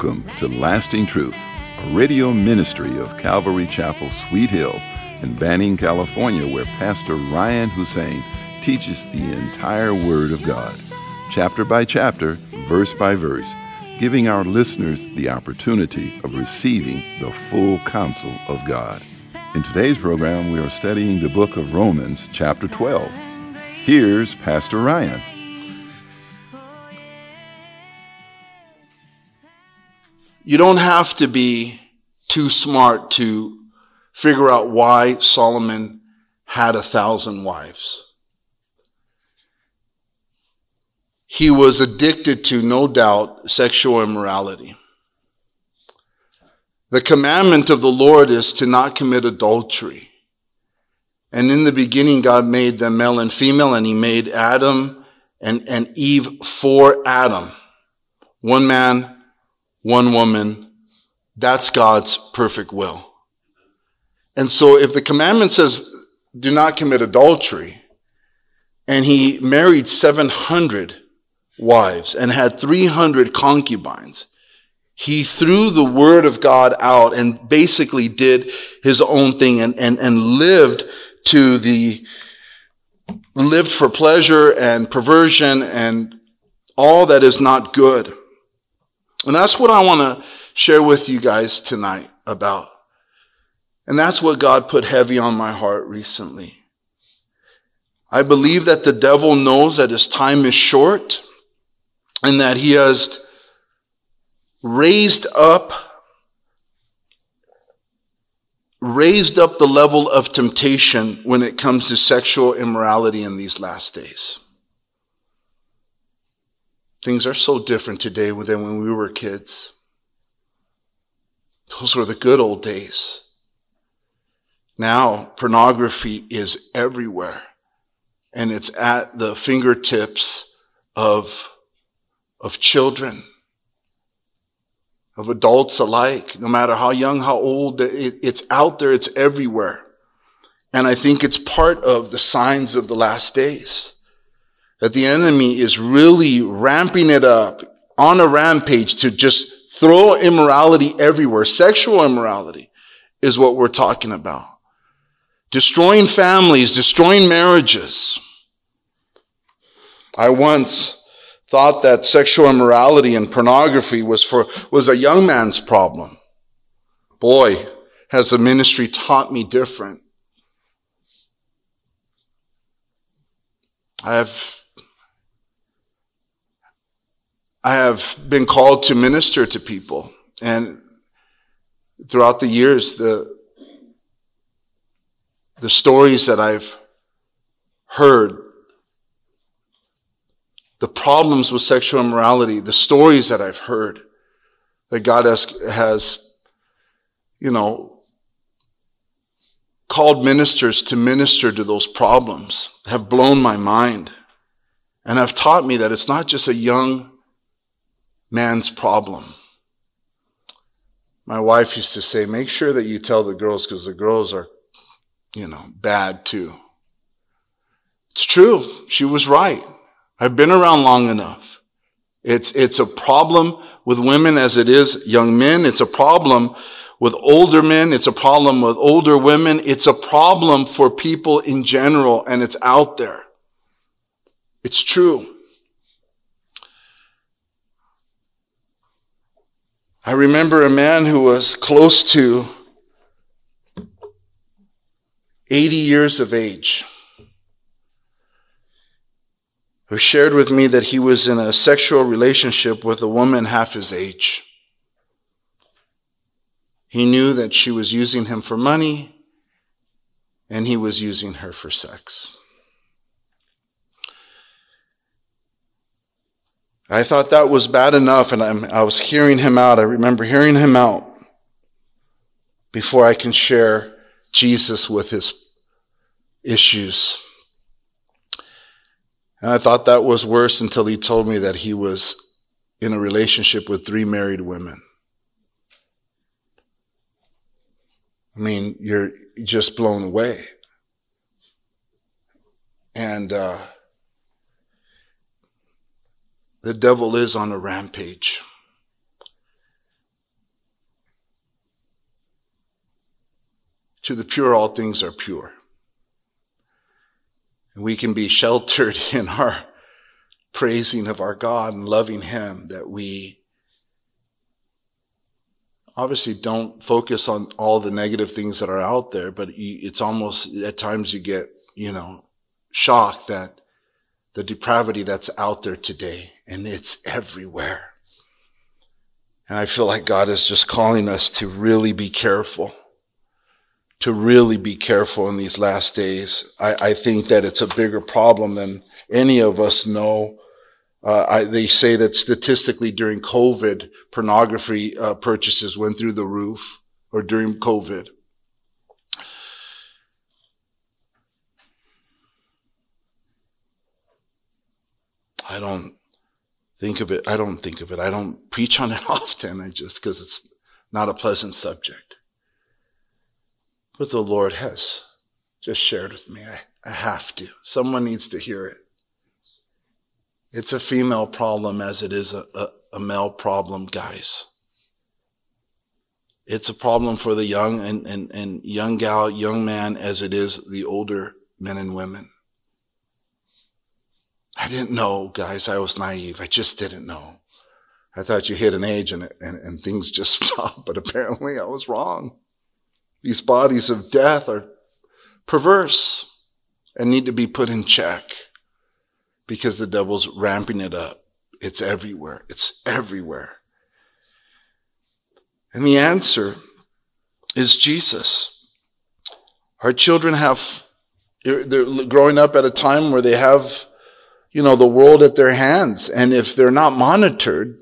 Welcome to Lasting Truth, a radio ministry of Calvary Chapel, Sweet Hills, in Banning, California, where Pastor Ryan Hussein teaches the entire Word of God, chapter by chapter, verse by verse, giving our listeners the opportunity of receiving the full counsel of God. In today's program, we are studying the book of Romans, chapter 12. Here's Pastor Ryan. You don't have to be too smart to figure out why Solomon had a thousand wives. He was addicted to, no doubt, sexual immorality. The commandment of the Lord is to not commit adultery. And in the beginning, God made them male and female, and He made Adam and, and Eve for Adam. One man, one woman. That's God's perfect will. And so if the commandment says, do not commit adultery, and he married 700 wives and had 300 concubines, he threw the word of God out and basically did his own thing and, and, and lived to the, lived for pleasure and perversion and all that is not good. And that's what I want to share with you guys tonight about. And that's what God put heavy on my heart recently. I believe that the devil knows that his time is short and that he has raised up raised up the level of temptation when it comes to sexual immorality in these last days. Things are so different today than when we were kids. Those were the good old days. Now, pornography is everywhere and it's at the fingertips of, of children, of adults alike, no matter how young, how old, it, it's out there, it's everywhere. And I think it's part of the signs of the last days that the enemy is really ramping it up on a rampage to just throw immorality everywhere. Sexual immorality is what we're talking about. Destroying families, destroying marriages. I once thought that sexual immorality and pornography was for, was a young man's problem. Boy, has the ministry taught me different. I have I have been called to minister to people. And throughout the years, the, the stories that I've heard, the problems with sexual immorality, the stories that I've heard that God has, has you know, called ministers to minister to those problems have blown my mind and have taught me that it's not just a young man's problem. My wife used to say, make sure that you tell the girls because the girls are, you know, bad too. It's true. She was right. I've been around long enough. It's, it's a problem with women as it is young men. It's a problem with older men. It's a problem with older women. It's a problem for people in general and it's out there. It's true. I remember a man who was close to 80 years of age who shared with me that he was in a sexual relationship with a woman half his age. He knew that she was using him for money and he was using her for sex. I thought that was bad enough, and I'm, i was hearing him out. I remember hearing him out before I can share Jesus with his issues. And I thought that was worse until he told me that he was in a relationship with three married women. I mean, you're just blown away. And, uh, the devil is on a rampage. To the pure, all things are pure. And we can be sheltered in our praising of our God and loving Him that we obviously don't focus on all the negative things that are out there, but it's almost at times you get, you know, shocked that the depravity that's out there today and it's everywhere. And I feel like God is just calling us to really be careful, to really be careful in these last days. I, I think that it's a bigger problem than any of us know. Uh, I, they say that statistically during COVID, pornography uh, purchases went through the roof or during COVID. I don't think of it. I don't think of it. I don't preach on it often. I just, because it's not a pleasant subject. But the Lord has just shared with me. I, I have to. Someone needs to hear it. It's a female problem as it is a, a, a male problem, guys. It's a problem for the young and, and, and young gal, young man as it is the older men and women. I didn't know, guys. I was naive. I just didn't know. I thought you hit an age and, and, and things just stopped, but apparently I was wrong. These bodies of death are perverse and need to be put in check because the devil's ramping it up. It's everywhere. It's everywhere. And the answer is Jesus. Our children have, they're growing up at a time where they have you know, the world at their hands. And if they're not monitored,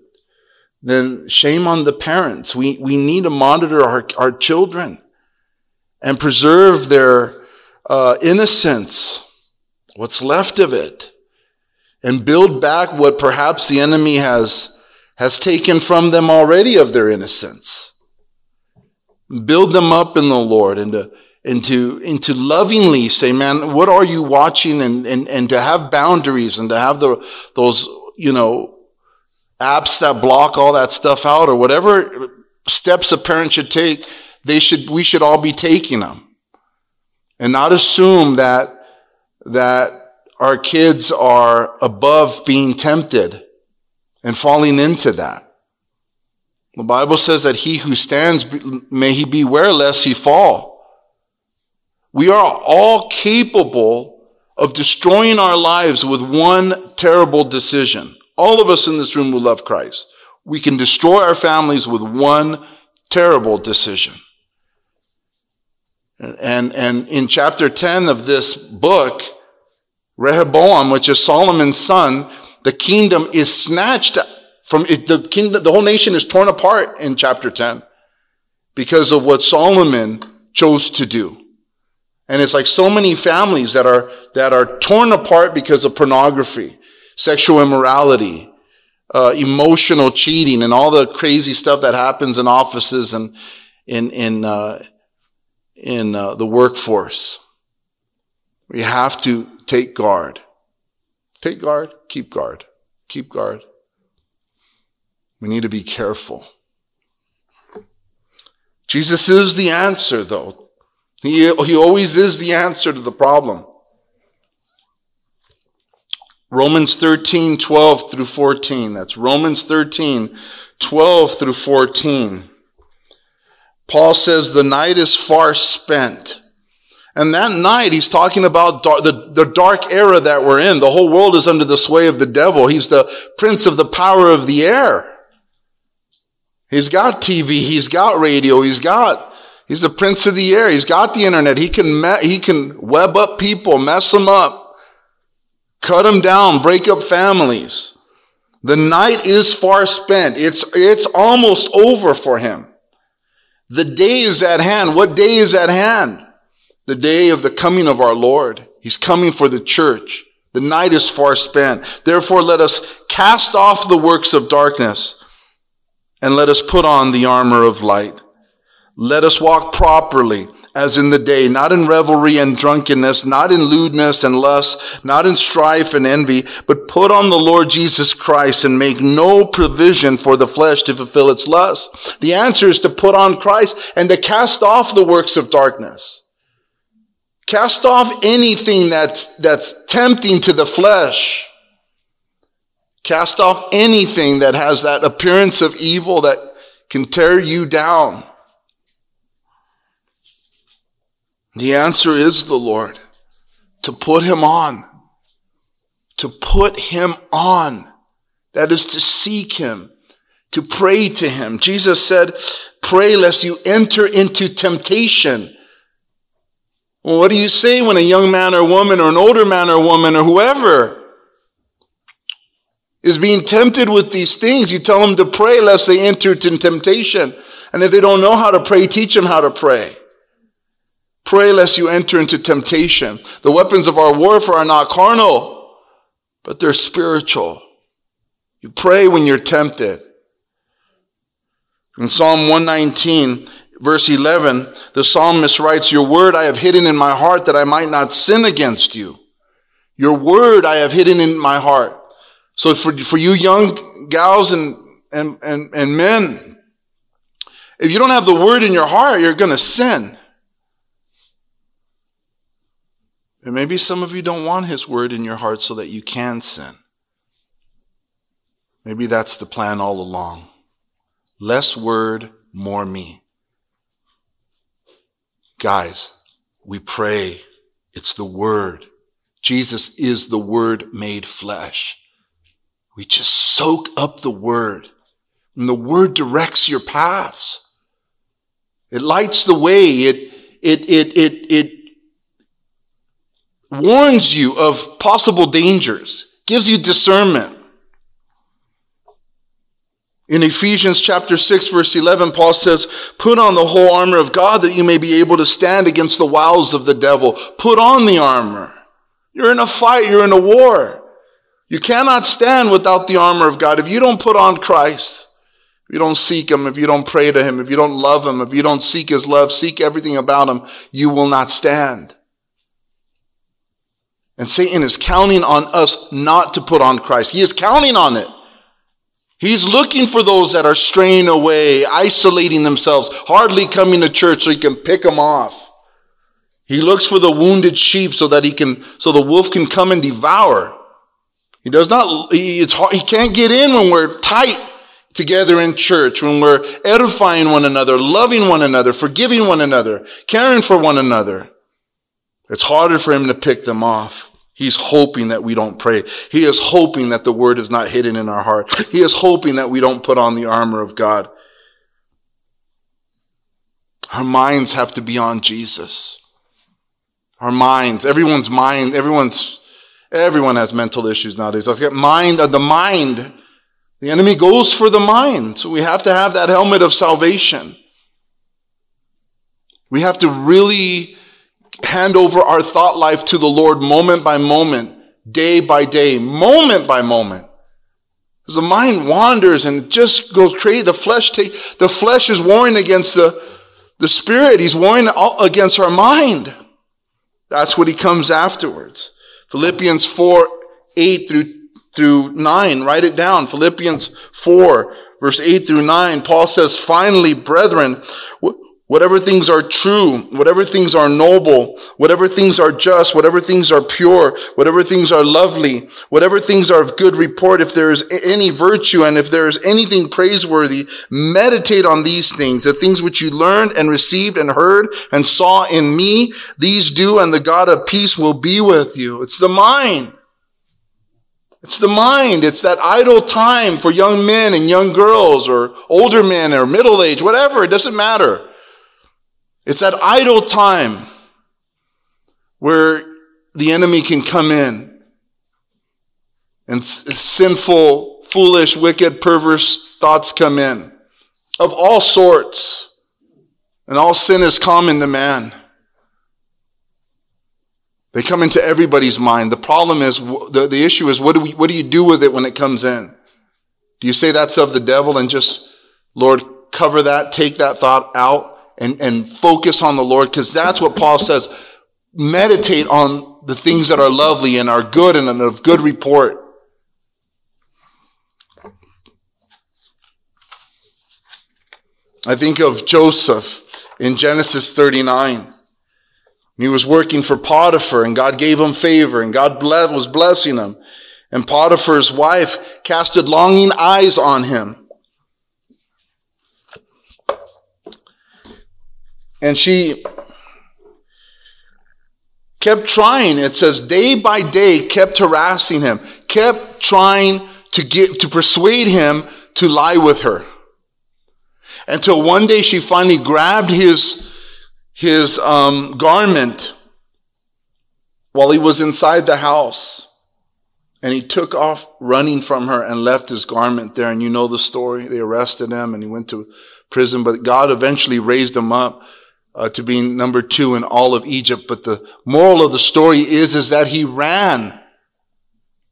then shame on the parents. We, we need to monitor our, our children and preserve their uh, innocence, what's left of it, and build back what perhaps the enemy has, has taken from them already of their innocence. Build them up in the Lord and to and to, and to lovingly say, man, what are you watching? And, and, and to have boundaries and to have the, those, you know, apps that block all that stuff out or whatever steps a parent should take, they should, we should all be taking them and not assume that, that our kids are above being tempted and falling into that. The Bible says that he who stands, may he beware lest he fall. We are all capable of destroying our lives with one terrible decision. All of us in this room who love Christ, we can destroy our families with one terrible decision. And, and in chapter 10 of this book, Rehoboam, which is Solomon's son, the kingdom is snatched from it, the kingdom, the whole nation is torn apart in chapter 10 because of what Solomon chose to do. And it's like so many families that are, that are torn apart because of pornography, sexual immorality, uh, emotional cheating, and all the crazy stuff that happens in offices and in, in, uh, in uh, the workforce. We have to take guard. Take guard, keep guard, keep guard. We need to be careful. Jesus is the answer, though. He, he always is the answer to the problem. Romans 13, 12 through 14. That's Romans 13, 12 through 14. Paul says the night is far spent. And that night, he's talking about the, the dark era that we're in. The whole world is under the sway of the devil. He's the prince of the power of the air. He's got TV, he's got radio, he's got He's the prince of the air. He's got the internet. He can, me- he can web up people, mess them up, cut them down, break up families. The night is far spent. It's, it's almost over for him. The day is at hand. What day is at hand? The day of the coming of our Lord. He's coming for the church. The night is far spent. Therefore, let us cast off the works of darkness and let us put on the armor of light. Let us walk properly as in the day, not in revelry and drunkenness, not in lewdness and lust, not in strife and envy, but put on the Lord Jesus Christ and make no provision for the flesh to fulfill its lust. The answer is to put on Christ and to cast off the works of darkness. Cast off anything that's, that's tempting to the flesh. Cast off anything that has that appearance of evil that can tear you down. The answer is the Lord. To put him on. To put him on. That is to seek him. To pray to him. Jesus said, pray lest you enter into temptation. Well, what do you say when a young man or woman or an older man or woman or whoever is being tempted with these things? You tell them to pray lest they enter into temptation. And if they don't know how to pray, teach them how to pray. Pray lest you enter into temptation. The weapons of our warfare are not carnal, but they're spiritual. You pray when you're tempted. In Psalm 119, verse 11, the psalmist writes, Your word I have hidden in my heart that I might not sin against you. Your word I have hidden in my heart. So for, for you young gals and, and, and, and men, if you don't have the word in your heart, you're going to sin. And maybe some of you don't want His word in your heart so that you can sin. Maybe that's the plan all along. Less word, more me. Guys, we pray. It's the word. Jesus is the word made flesh. We just soak up the word. And the word directs your paths. It lights the way. It, it, it, it, it warns you of possible dangers, gives you discernment. In Ephesians chapter 6 verse 11, Paul says, put on the whole armor of God that you may be able to stand against the wiles of the devil. Put on the armor. You're in a fight. You're in a war. You cannot stand without the armor of God. If you don't put on Christ, if you don't seek Him, if you don't pray to Him, if you don't love Him, if you don't seek His love, seek everything about Him, you will not stand. And Satan is counting on us not to put on Christ. He is counting on it. He's looking for those that are straying away, isolating themselves, hardly coming to church so he can pick them off. He looks for the wounded sheep so that he can, so the wolf can come and devour. He does not, he, it's hard, he can't get in when we're tight together in church, when we're edifying one another, loving one another, forgiving one another, caring for one another. It's harder for him to pick them off. He's hoping that we don't pray. He is hoping that the word is not hidden in our heart. He is hoping that we don't put on the armor of God. Our minds have to be on Jesus. Our minds, everyone's mind, everyone's, everyone has mental issues nowadays. Let's get mind of the mind. The enemy goes for the mind. So we have to have that helmet of salvation. We have to really hand over our thought life to the Lord moment by moment, day by day, moment by moment. The mind wanders and just goes crazy. The flesh take, the flesh is warring against the, the spirit. He's warring against our mind. That's what he comes afterwards. Philippians 4, 8 through, through 9. Write it down. Philippians 4, verse 8 through 9. Paul says, finally, brethren, Whatever things are true, whatever things are noble, whatever things are just, whatever things are pure, whatever things are lovely, whatever things are of good report, if there is any virtue and if there is anything praiseworthy, meditate on these things, the things which you learned and received and heard and saw in me, these do and the God of peace will be with you. It's the mind. It's the mind. It's that idle time for young men and young girls or older men or middle age, whatever. It doesn't matter. It's that idle time where the enemy can come in and sinful, foolish, wicked, perverse thoughts come in of all sorts. And all sin is common to man. They come into everybody's mind. The problem is, the, the issue is, what do, we, what do you do with it when it comes in? Do you say that's of the devil and just, Lord, cover that, take that thought out? And, and focus on the Lord because that's what Paul says. Meditate on the things that are lovely and are good and of good report. I think of Joseph in Genesis 39. He was working for Potiphar and God gave him favor and God was blessing him. And Potiphar's wife casted longing eyes on him. And she kept trying. It says day by day kept harassing him, kept trying to get, to persuade him to lie with her. Until one day she finally grabbed his, his um, garment while he was inside the house. And he took off running from her and left his garment there. And you know the story. They arrested him and he went to prison, but God eventually raised him up uh, to being number two in all of Egypt. But the moral of the story is, is that he ran.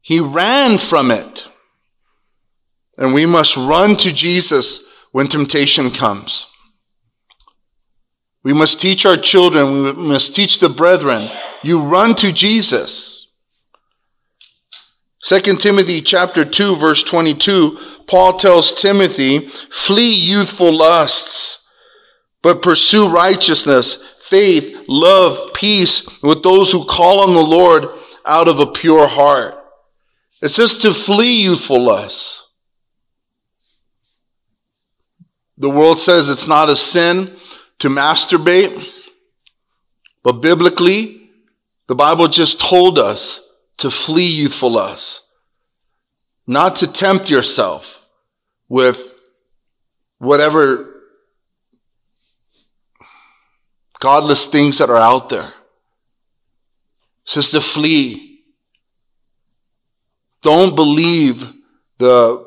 He ran from it. And we must run to Jesus when temptation comes. We must teach our children, we must teach the brethren. You run to Jesus. 2 Timothy chapter 2 verse 22, Paul tells Timothy, flee youthful lusts, but pursue righteousness, faith, love, peace with those who call on the Lord out of a pure heart. It says to flee youthful lusts. The world says it's not a sin to masturbate, but biblically, the Bible just told us to flee youthful lust, not to tempt yourself with whatever godless things that are out there. To flee. Don't believe the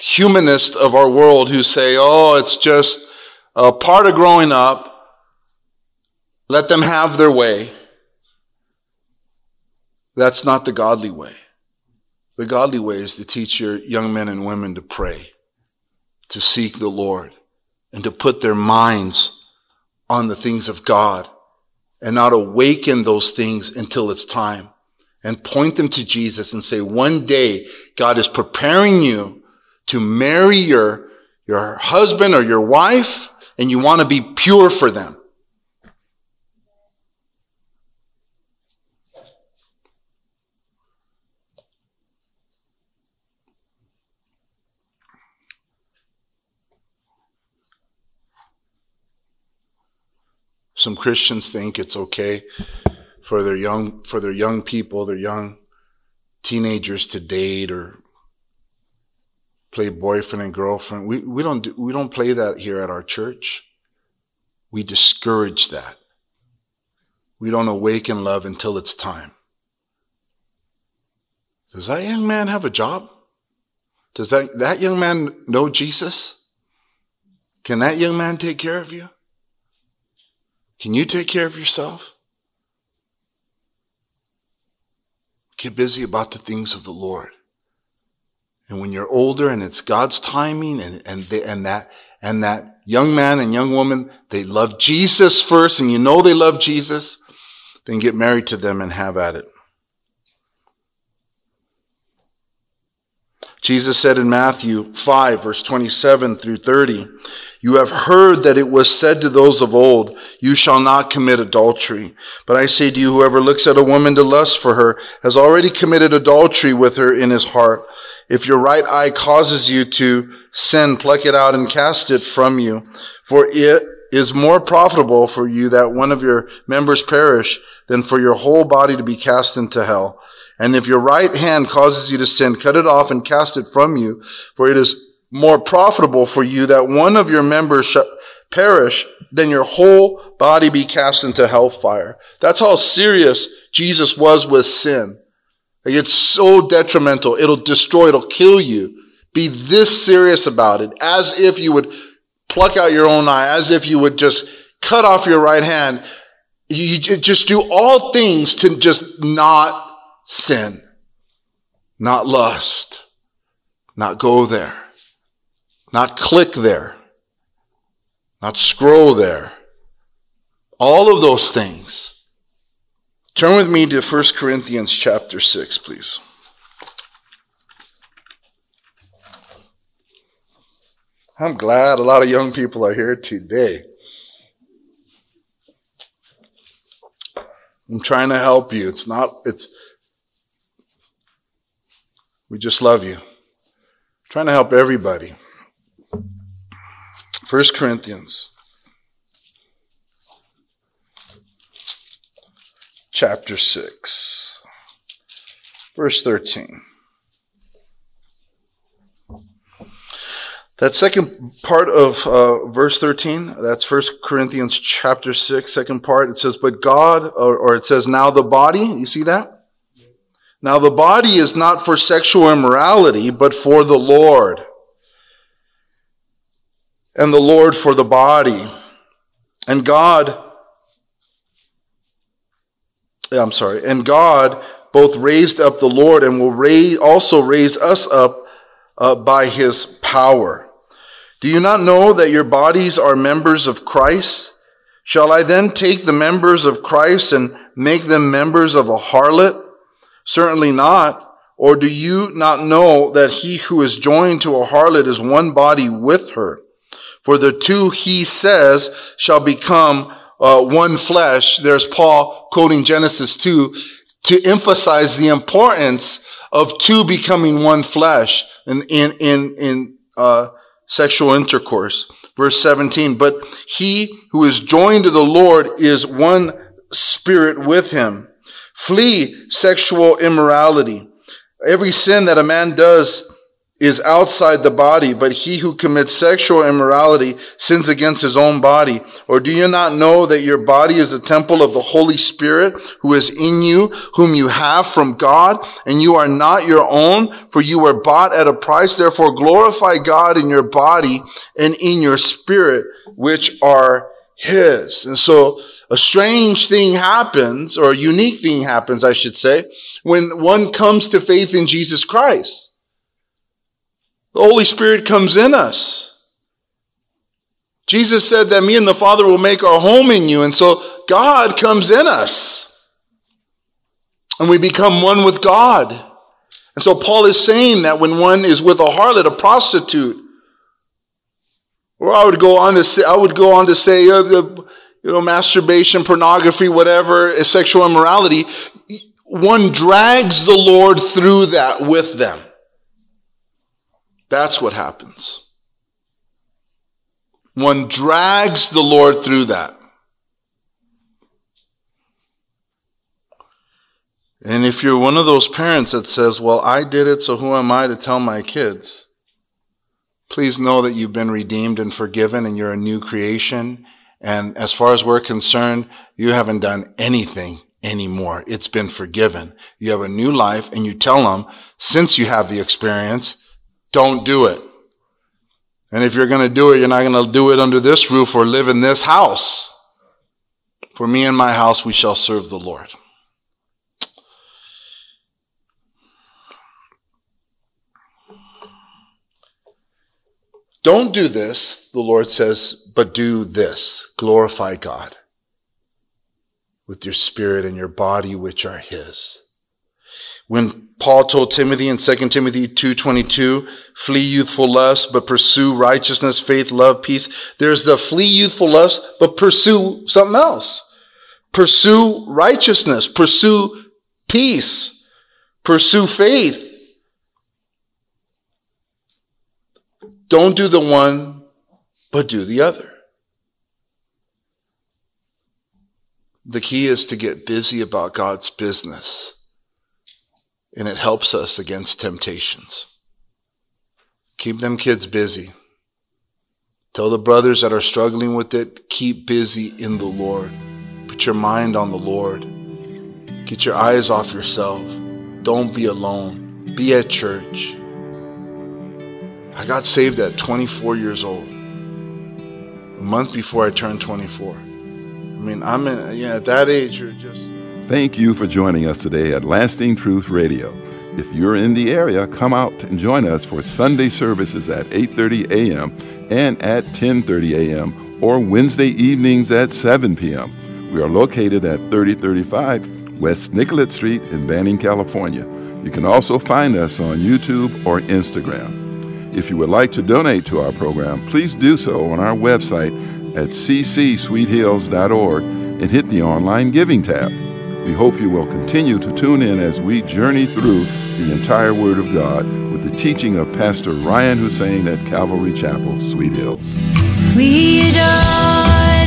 humanists of our world who say, oh, it's just a part of growing up. Let them have their way. That's not the godly way. The godly way is to teach your young men and women to pray, to seek the Lord, and to put their minds on the things of God and not awaken those things until it's time and point them to Jesus and say, one day God is preparing you to marry your, your husband or your wife and you want to be pure for them. Some Christians think it's okay for their young, for their young people, their young teenagers to date or play boyfriend and girlfriend. We, we don't do, we don't play that here at our church. We discourage that. We don't awaken love until it's time. Does that young man have a job? Does that, that young man know Jesus? Can that young man take care of you? Can you take care of yourself? Get busy about the things of the Lord. And when you're older and it's God's timing and, and, and that, and that young man and young woman, they love Jesus first and you know they love Jesus, then get married to them and have at it. Jesus said in Matthew 5 verse 27 through 30, you have heard that it was said to those of old, you shall not commit adultery. But I say to you, whoever looks at a woman to lust for her has already committed adultery with her in his heart. If your right eye causes you to sin, pluck it out and cast it from you. For it is more profitable for you that one of your members perish than for your whole body to be cast into hell. And if your right hand causes you to sin, cut it off and cast it from you. For it is more profitable for you that one of your members sh- perish than your whole body be cast into hellfire. That's how serious Jesus was with sin. Like it's so detrimental. It'll destroy, it'll kill you. Be this serious about it as if you would pluck out your own eye, as if you would just cut off your right hand. You just do all things to just not sin, not lust, not go there, not click there. not scroll there. All of those things. Turn with me to 1 Corinthians chapter 6, please. I'm glad a lot of young people are here today. I'm trying to help you. It's not, it's, we just love you. Trying to help everybody. First Corinthians chapter 6, verse 13. That second part of uh, verse 13, that's First Corinthians chapter 6, second part, it says, But God, or, or it says, Now the body, you see that? Now the body is not for sexual immorality, but for the Lord. And the Lord for the body. And God, I'm sorry, and God both raised up the Lord and will raise, also raise us up uh, by his power. Do you not know that your bodies are members of Christ? Shall I then take the members of Christ and make them members of a harlot? Certainly not. Or do you not know that he who is joined to a harlot is one body with her? For the two, he says, shall become uh, one flesh. There's Paul quoting Genesis 2 to emphasize the importance of two becoming one flesh in, in, in, in uh, sexual intercourse. Verse 17, but he who is joined to the Lord is one spirit with him. Flee sexual immorality. Every sin that a man does is outside the body, but he who commits sexual immorality sins against his own body. Or do you not know that your body is a temple of the Holy Spirit who is in you, whom you have from God, and you are not your own, for you were bought at a price. Therefore glorify God in your body and in your spirit, which are his. And so a strange thing happens, or a unique thing happens, I should say, when one comes to faith in Jesus Christ. The Holy Spirit comes in us. Jesus said that me and the Father will make our home in you. And so God comes in us. And we become one with God. And so Paul is saying that when one is with a harlot, a prostitute, or I would go on to say, I would go on to say, uh, the, you know, masturbation, pornography, whatever, sexual immorality, one drags the Lord through that with them. That's what happens. One drags the Lord through that. And if you're one of those parents that says, Well, I did it, so who am I to tell my kids? Please know that you've been redeemed and forgiven and you're a new creation. And as far as we're concerned, you haven't done anything anymore. It's been forgiven. You have a new life and you tell them, since you have the experience, don't do it. And if you're going to do it, you're not going to do it under this roof or live in this house. For me and my house, we shall serve the Lord. Don't do this, the Lord says, but do this. Glorify God with your spirit and your body, which are His. When Paul told Timothy in 2 Timothy 2.22, flee youthful lust, but pursue righteousness, faith, love, peace. There's the flee youthful lust, but pursue something else. Pursue righteousness, pursue peace, pursue faith. Don't do the one, but do the other. The key is to get busy about God's business and it helps us against temptations. Keep them kids busy. Tell the brothers that are struggling with it, keep busy in the Lord. Put your mind on the Lord. Get your eyes off yourself. Don't be alone. Be at church. I got saved at 24 years old, a month before I turned 24. I mean, I'm in, yeah, at that age, you're just. Thank you for joining us today at Lasting Truth Radio. If you're in the area, come out and join us for Sunday services at 8:30 a.m. and at 10:30 a.m. or Wednesday evenings at 7 p.m. We are located at 3035 West Nicollet Street in Banning, California. You can also find us on YouTube or Instagram. If you would like to donate to our program, please do so on our website at ccsweethills.org and hit the online giving tab. We hope you will continue to tune in as we journey through the entire Word of God with the teaching of Pastor Ryan Hussein at Calvary Chapel, Sweet Hills. We adore